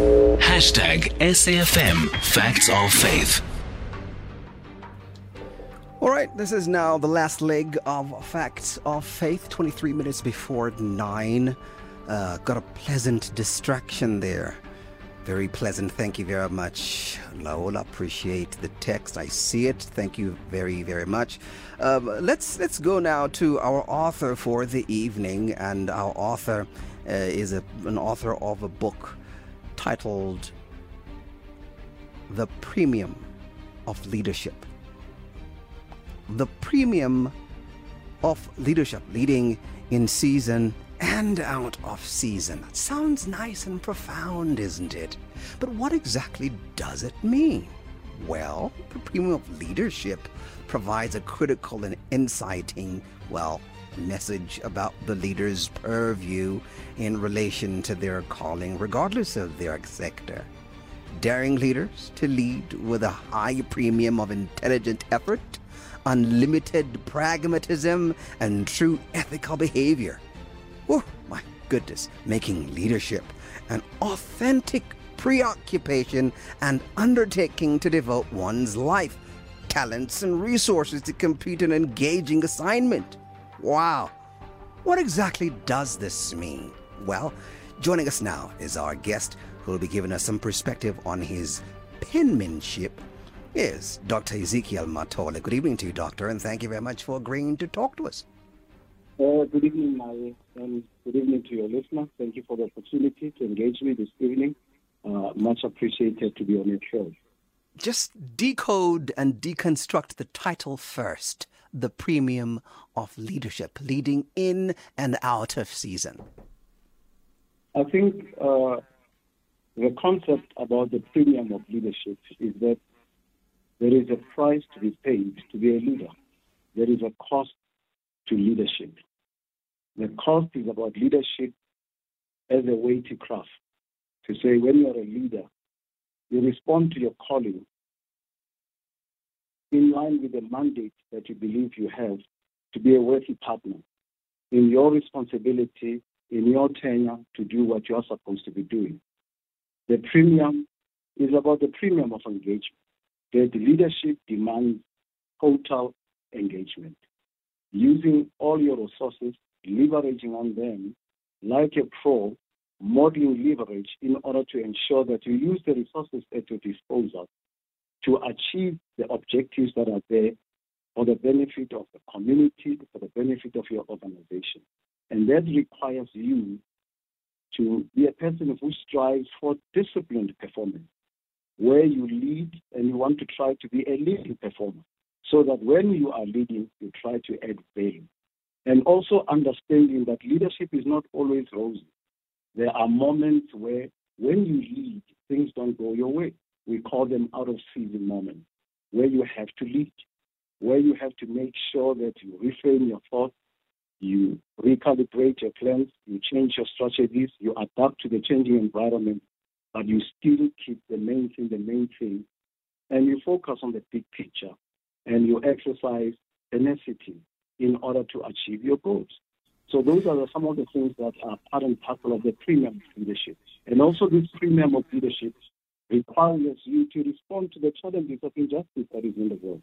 Hashtag SAFM Facts of Faith. All right, this is now the last leg of Facts of Faith, 23 minutes before 9. Uh, got a pleasant distraction there. Very pleasant. Thank you very much, Laola. Appreciate the text. I see it. Thank you very, very much. Um, let's let's go now to our author for the evening, and our author uh, is a, an author of a book titled "The Premium of Leadership." The premium of leadership, leading in season and out of season. That sounds nice and profound, isn't it? But what exactly does it mean? Well, the premium of leadership provides a critical and inciting, well, message about the leader's purview in relation to their calling, regardless of their sector. Daring leaders to lead with a high premium of intelligent effort, unlimited pragmatism, and true ethical behavior Oh, my goodness, making leadership an authentic preoccupation and undertaking to devote one's life, talents, and resources to complete an engaging assignment. Wow. What exactly does this mean? Well, joining us now is our guest who will be giving us some perspective on his penmanship is Dr. Ezekiel Mathole. Good evening to you, Doctor, and thank you very much for agreeing to talk to us. Uh, good evening, Mary, and good evening to your listeners. Thank you for the opportunity to engage me this evening. Uh, much appreciated to be on your show. Just decode and deconstruct the title first The Premium of Leadership, leading in and out of season. I think uh, the concept about the premium of leadership is that there is a price to be paid to be a leader. There is a cost to leadership. The cost is about leadership as a way to craft. To say when you're a leader, you respond to your calling in line with the mandate that you believe you have to be a worthy partner in your responsibility, in your tenure to do what you are supposed to be doing. The premium is about the premium of engagement. That leadership demands total engagement, using all your resources leveraging on them like a pro, modeling leverage in order to ensure that you use the resources at your disposal to achieve the objectives that are there for the benefit of the community, for the benefit of your organization. And that requires you to be a person who strives for disciplined performance, where you lead and you want to try to be a leading performer, so that when you are leading, you try to add value. And also understanding that leadership is not always rosy. There are moments where, when you lead, things don't go your way. We call them out of season moments, where you have to lead, where you have to make sure that you reframe your thoughts, you recalibrate your plans, you change your strategies, you adapt to the changing environment, but you still keep the main thing the main thing, and you focus on the big picture, and you exercise tenacity, in order to achieve your goals. So those are some of the things that are part and parcel of the premium of leadership. And also this premium of leadership requires you to respond to the challenges of injustice that is in the world.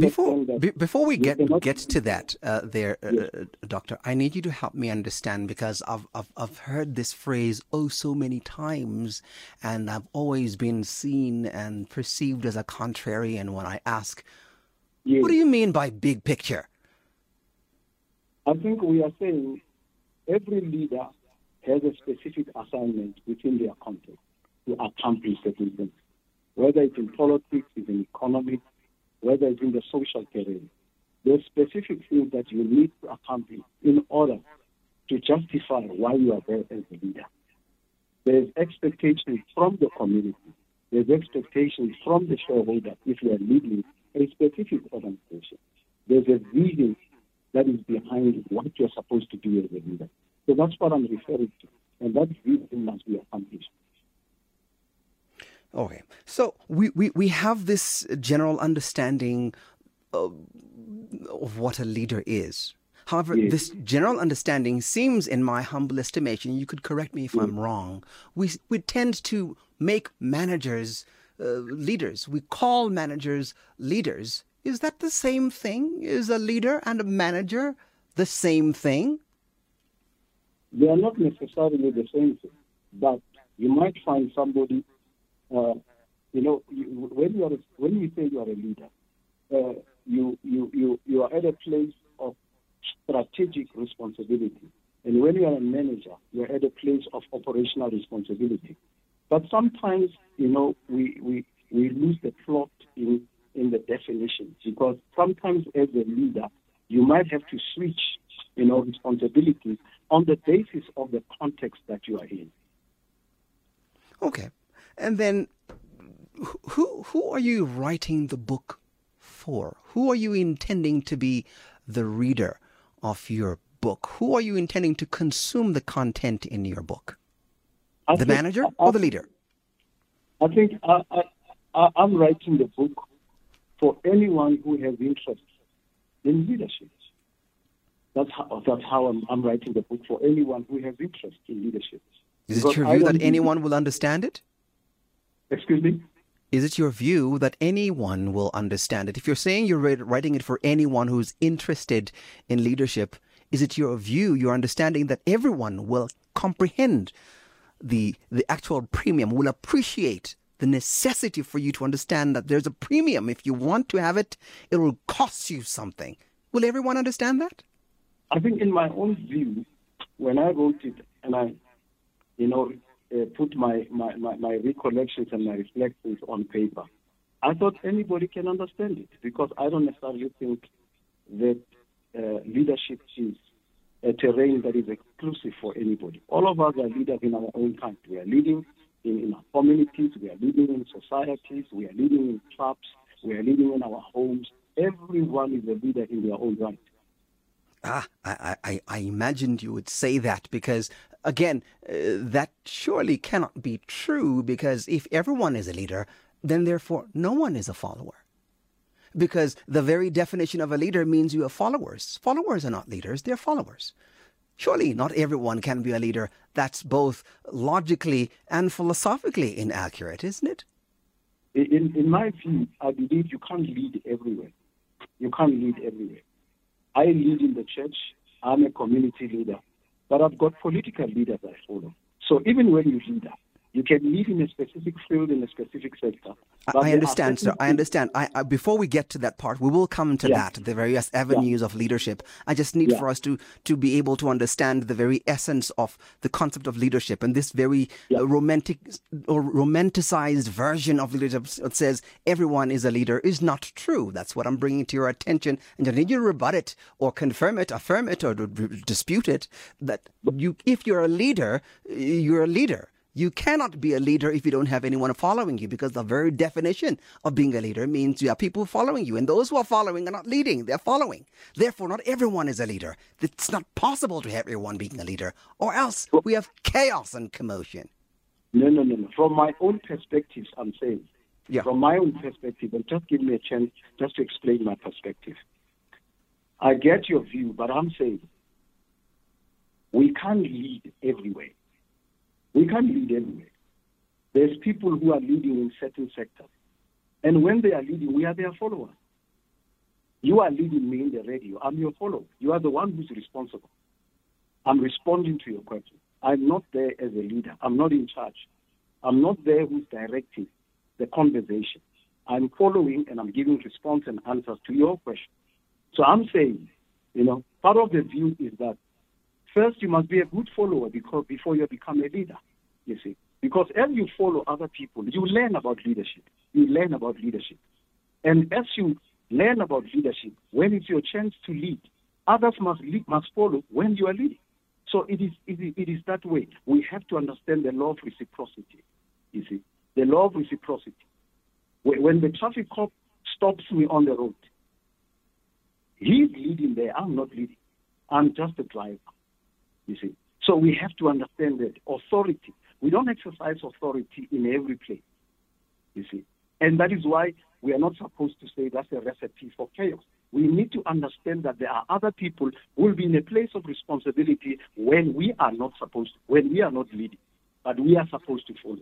Before, be, before we get get to that, uh, there, uh, yes. uh, Doctor, I need you to help me understand because I've, I've I've heard this phrase oh so many times, and I've always been seen and perceived as a contrarian when I ask, yes. "What do you mean by big picture?" I think we are saying every leader has a specific assignment within their context to accomplish certain things, whether it's in politics, it's in economics, whether it's in the social career. There's specific things that you need to accomplish in order to justify why you are there as a leader. There's expectations from the community. There's expectations from the shareholder if you are leading a specific organization. There's a vision that is behind what you're supposed to do as a leader. So that's what I'm referring to. And that vision must be accomplished. Okay. So we, we, we have this general understanding of, of what a leader is. However, Yes. this general understanding seems, in my humble estimation, you could correct me if I'm wrong, we, we tend to make managers uh, leaders. We call managers leaders. Is that the same thing? Is a leader and a manager the same thing? They are not necessarily the same thing, but you might find somebody, uh, you know, you, when you are when you say you are a leader, uh, you, you you you are at a place of strategic responsibility, and when you are a manager, you are at a place of operational responsibility. But sometimes, you know, we we, we lose the plot in in the definition because sometimes as a leader, you might have to switch, you know, responsibilities on the basis of the context that you are in. Okay. And then who who are you writing the book for? Who are you intending to be the reader of your book? Who are you intending to consume the content in your book? I The think- manager I- or the leader? I think I, I, I'm writing the book for anyone who has interest in leadership. That's how, that's how I'm, I'm writing the book for anyone who has interest in leadership. Is it Because your view that anyone will understand it? Excuse me? Is it your view that anyone will understand it? If you're saying you're writing it for anyone who's interested in leadership, is it your view, your understanding that everyone will comprehend the the actual premium, will appreciate the necessity for you to understand that there's a premium. If you want to have it, it will cost you something. Will everyone understand that? I think in my own view, when I wrote it and I, you know, uh, put my, my, my, my recollections and my reflections on paper, I thought anybody can understand it because I don't necessarily think that uh, leadership is a terrain that is exclusive for anybody. All of us are leaders in our own kind. We are leading in, in our communities, we are leading in societies, we are leading in clubs, we are leading in our homes. Everyone is a leader in their own right. Ah, I, I, I imagined you would say that because, again, uh, that surely cannot be true because if everyone is a leader, then therefore no one is a follower. Because the very definition of a leader means you have followers. Followers are not leaders, they're followers. Surely not everyone can be a leader. That's both logically and philosophically inaccurate, isn't it? In, in my view, I believe you can't lead everywhere. You can't lead everywhere. I lead in the church. I'm a community leader, but I've got political leaders I follow. So even when you lead, you can lead in a specific field in a specific sector. I, I there are understand, sir. I understand. I, I, before we get to that part, we will come to Yeah. that, the various avenues of leadership. I just need Yeah. for us to, to be able to understand the very essence of the concept of leadership and this very Yeah. uh, romantic or romanticized version of leadership that says everyone is a leader is not true. That's what I'm bringing to your attention. And I need you to rebut it or confirm it, affirm it, or dispute it. That you, if you're a leader, you're a leader. You cannot be a leader if you don't have anyone following you because the very definition of being a leader means you have people following you. And those who are following are not leading, they're following. Therefore, not everyone is a leader. It's not possible to have everyone being a leader, or else we have chaos and commotion. No, no, no, no. From my own perspective, I'm saying. Yeah. From my own perspective, and just give me a chance just to explain my perspective. I get your view, but I'm saying we can't lead everywhere. We can't lead everywhere. There's people who are leading in certain sectors. And when they are leading, we are their followers. You are leading me in the radio. I'm your follower. You are the one who's responsible. I'm responding to your question. I'm not there as a leader. I'm not in charge. I'm not there who's directing the conversation. I'm following and I'm giving response and answers to your question. So I'm saying, you know, part of the view is that first you must be a good follower because before you become a leader. You see, because as you follow other people, you learn about leadership. You learn about leadership, and as you learn about leadership, when it's your chance to lead, others must lead, must follow when you are leading. So it is, it is it is that way. We have to understand the law of reciprocity. You see, the law of reciprocity. When when the traffic cop stops me on the road, he's leading there. I'm not leading. I'm just a driver. You see. So we have to understand that authority. We don't exercise authority in every place. You see. And that is why we are not supposed to say that's a recipe for chaos. we need to understand that there are other people who will be in a place of responsibility when we are not supposed to, when we are not leading, but we are supposed to follow.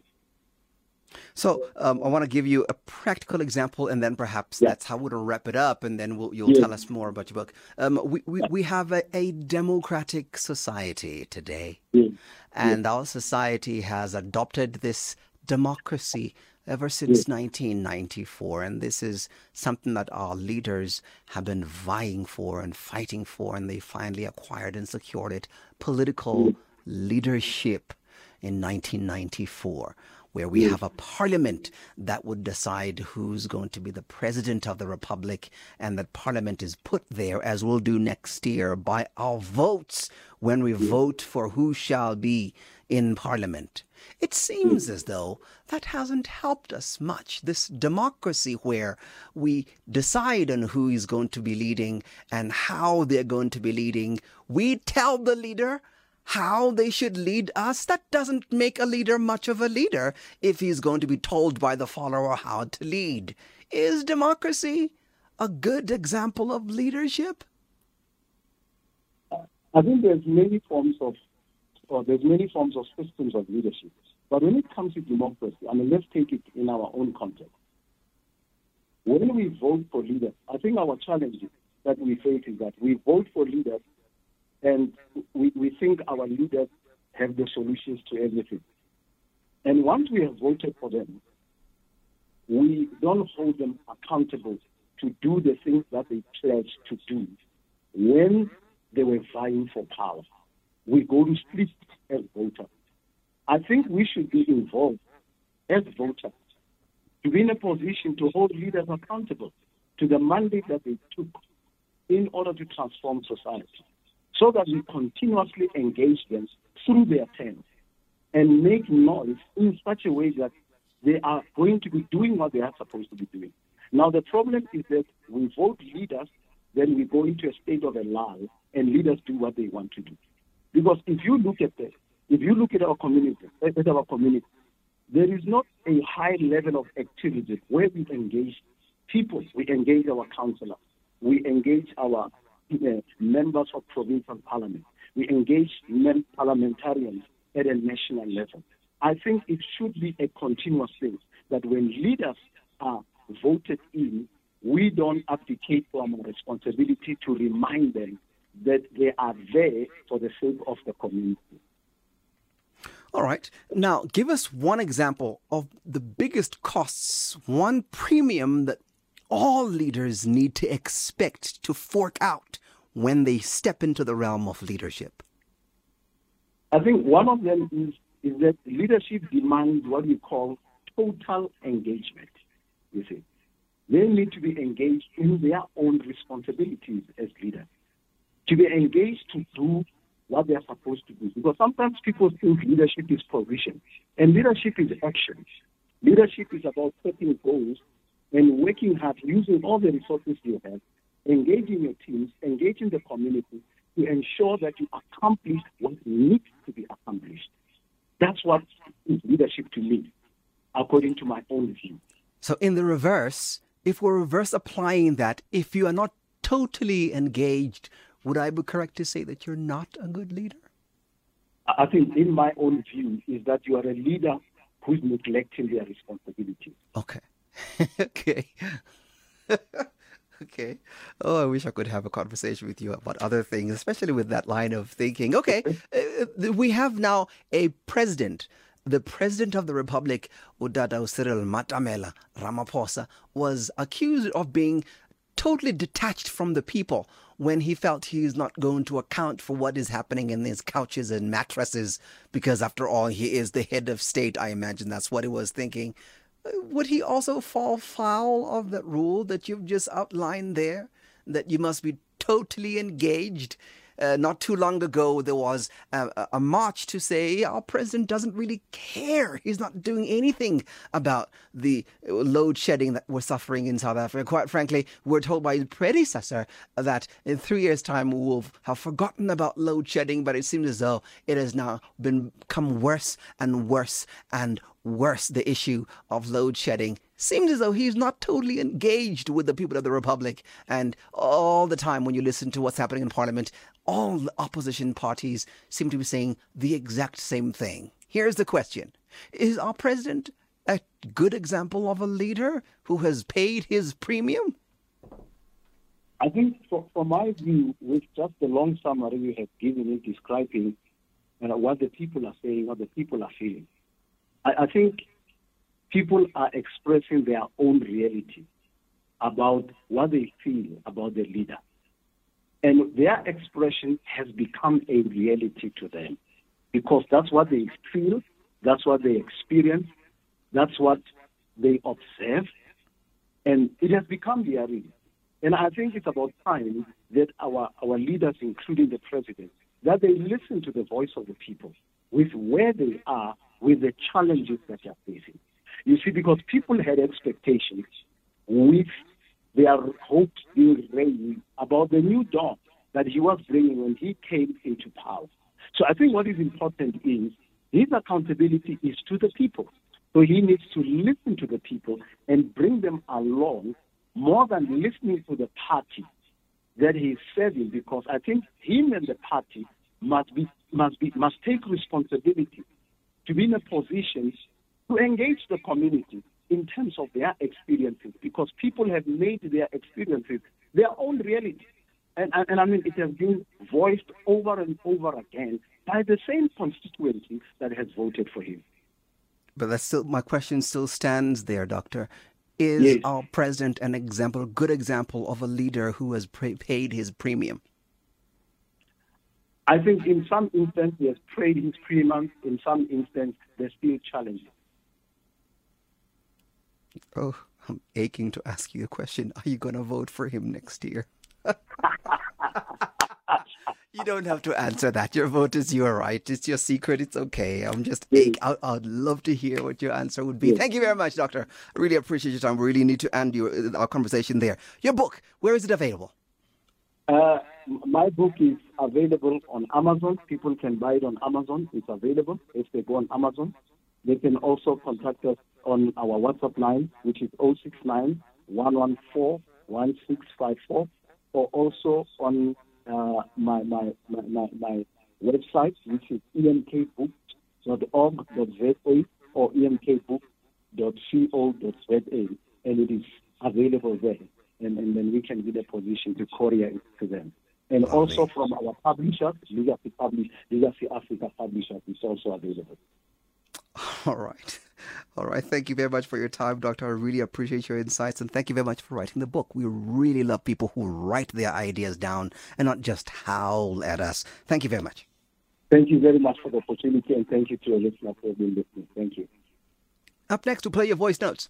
So um, I want to give you a practical example, and then perhaps Yeah. that's how we'll wrap it up, and then we'll, you'll Yeah. tell us more about your book. Um, we, we, we have a, a democratic society today, Yeah. and our society has adopted this democracy ever since 1994, and this is something that our leaders have been vying for and fighting for, and they finally acquired and secured it. Political leadership in 1994, where we hmm. have a parliament that would decide who's going to be the president of the republic, and that parliament is put there, as we'll do next year, by our votes when we hmm. vote for who shall be in parliament. It hmm. seems as though that hasn't helped us much. This democracy where we decide on who is going to be leading and how they're going to be leading. We tell the leader how they should lead us. That doesn't make a leader much of a leader if he's going to be told by the follower how to lead. Is democracy a good example of leadership? I think there's many forms of, or there's many forms of systems of leadership. But when it comes to democracy, I mean, let's take it in our own context. When we vote for leaders, I think our challenge that we face is that we vote for leaders and we, we think our leaders have the solutions to everything. And once we have voted for them, we don't hold them accountable to do the things that they pledged to do when they were vying for power. We go to sleep as voters. I think we should be involved as voters to be in a position to hold leaders accountable to the mandate that they took in order to transform society so that we continuously engage them through their terms and make noise in such a way that they are going to be doing what they are supposed to be doing. Now, the problem is that we vote leaders, then we go into a state of a lull, and leaders do what they want to do. Because if you look at this, if you look at our community, at our community, there is not a high level of activity where we engage people, we engage our counselors, we engage our Uh, members of provincial parliament, we engage parliamentarians at a national level. I think it should be a continuous thing that when leaders are voted in, we don't abdicate from our responsibility to remind them that they are there for the sake of the community. All right. Now, give us one example of the biggest costs, one premium that all leaders need to expect to fork out when they step into the realm of leadership. I think one of them is, is that leadership demands what we call total engagement. You see, they need to be engaged in their own responsibilities as leaders, to be engaged to do what they are supposed to do. Because sometimes people think leadership is provision, and leadership is action. Leadership is about setting goals and working hard, using all the resources you have, engaging your teams, engaging the community to ensure that you accomplish what needs to be accomplished. That's what is leadership to me, according to my own view. So, in the reverse, if we're reverse applying that, if you are not totally engaged, would I be correct to say that you're not a good leader? I think, in my own view, is that you are a leader who's neglecting their responsibilities. Okay. okay. okay. Oh, I wish I could have a conversation with you about other things, especially with that line of thinking. Okay. Uh, we have now a president. The president of the republic, Udada Cyril Matamela Ramaphosa, was accused of being totally detached from the people when he felt he is not going to account for what is happening in these couches and mattresses because after all he is the head of state i imagine that's what he was thinking Uh, would he also fall foul of that rule that you've just outlined there? That you must be totally engaged uh, not too long ago, there was a, a- a march to say our president doesn't really care. He's not doing anything about the load shedding that we're suffering in South Africa. Quite frankly, we're told by his predecessor that in three years' time we will have forgotten about load shedding, but it seems as though it has now been, become worse and worse and worse, the issue of load shedding seems as though he's not totally engaged with the people of the Republic. And all the time, when you listen to what's happening in Parliament, all the opposition parties seem to be saying the exact same thing. Here's the question Is our president a good example of a leader who has paid his premium? I think, for, from my view, with just the long summary you have given in describing uh, what the people are saying, what the people are feeling, I, I think people are expressing their own reality about what they feel about the leader. And their expression has become a reality to them because that's what they feel, that's what they experience, that's what they observe, and it has become their reality. And I think it's about time that our, our leaders, including the president, that they listen to the voice of the people with where they are with the challenges that they are facing. You see, because people had expectations with their hopes being raised about the new dawn that he was bringing when he came into power. So I think what is important is his accountability is to the people. So he needs to listen to the people and bring them along more than listening to the party that he's serving because I think him and the party must be must be must take responsibility to be in a position to engage the community in terms of their experiences because people have made their experiences their own reality. And, and, and I mean, it has been voiced over and over again by the same constituency that has voted for him. But that's still my question still stands there, Doctor. Is Yes. our president an example, a good example of a leader who has pre- paid his premium? I think in some instances he has paid his premium, in some instances there's still challenges. Oh, I'm aching to ask you a question. Are you going to vote for him next year? you don't have to answer that. Your vote is your right. It's your secret. It's okay. I'm just Yes. ache. I, I'd love to hear what your answer would be. Yes. Thank you very much, Doctor. I really appreciate your time. We really need to end your, our conversation there. Your book, where is it available? Uh, my book is available on Amazon. People can buy it on Amazon. It's available if they go on Amazon. They can also contact us on our WhatsApp line, which is 069 114 1654, or also on uh, my, my, my, my, my website, which is emkbooks.org.za or emkbook.co.za, and it is available there. And, and then we can be in a position to courier it to them. And also from our publishers, Legacy Publish, Legacy Africa Publishers is also available. All right. All right. Thank you very much for your time, Doctor. I really appreciate your insights and thank you very much for writing the book. We really love people who write their ideas down and not just howl at us. Thank you very much. Thank you very much for the opportunity and thank you to your listeners for being listening. Thank you. Up next, we'll play your voice notes.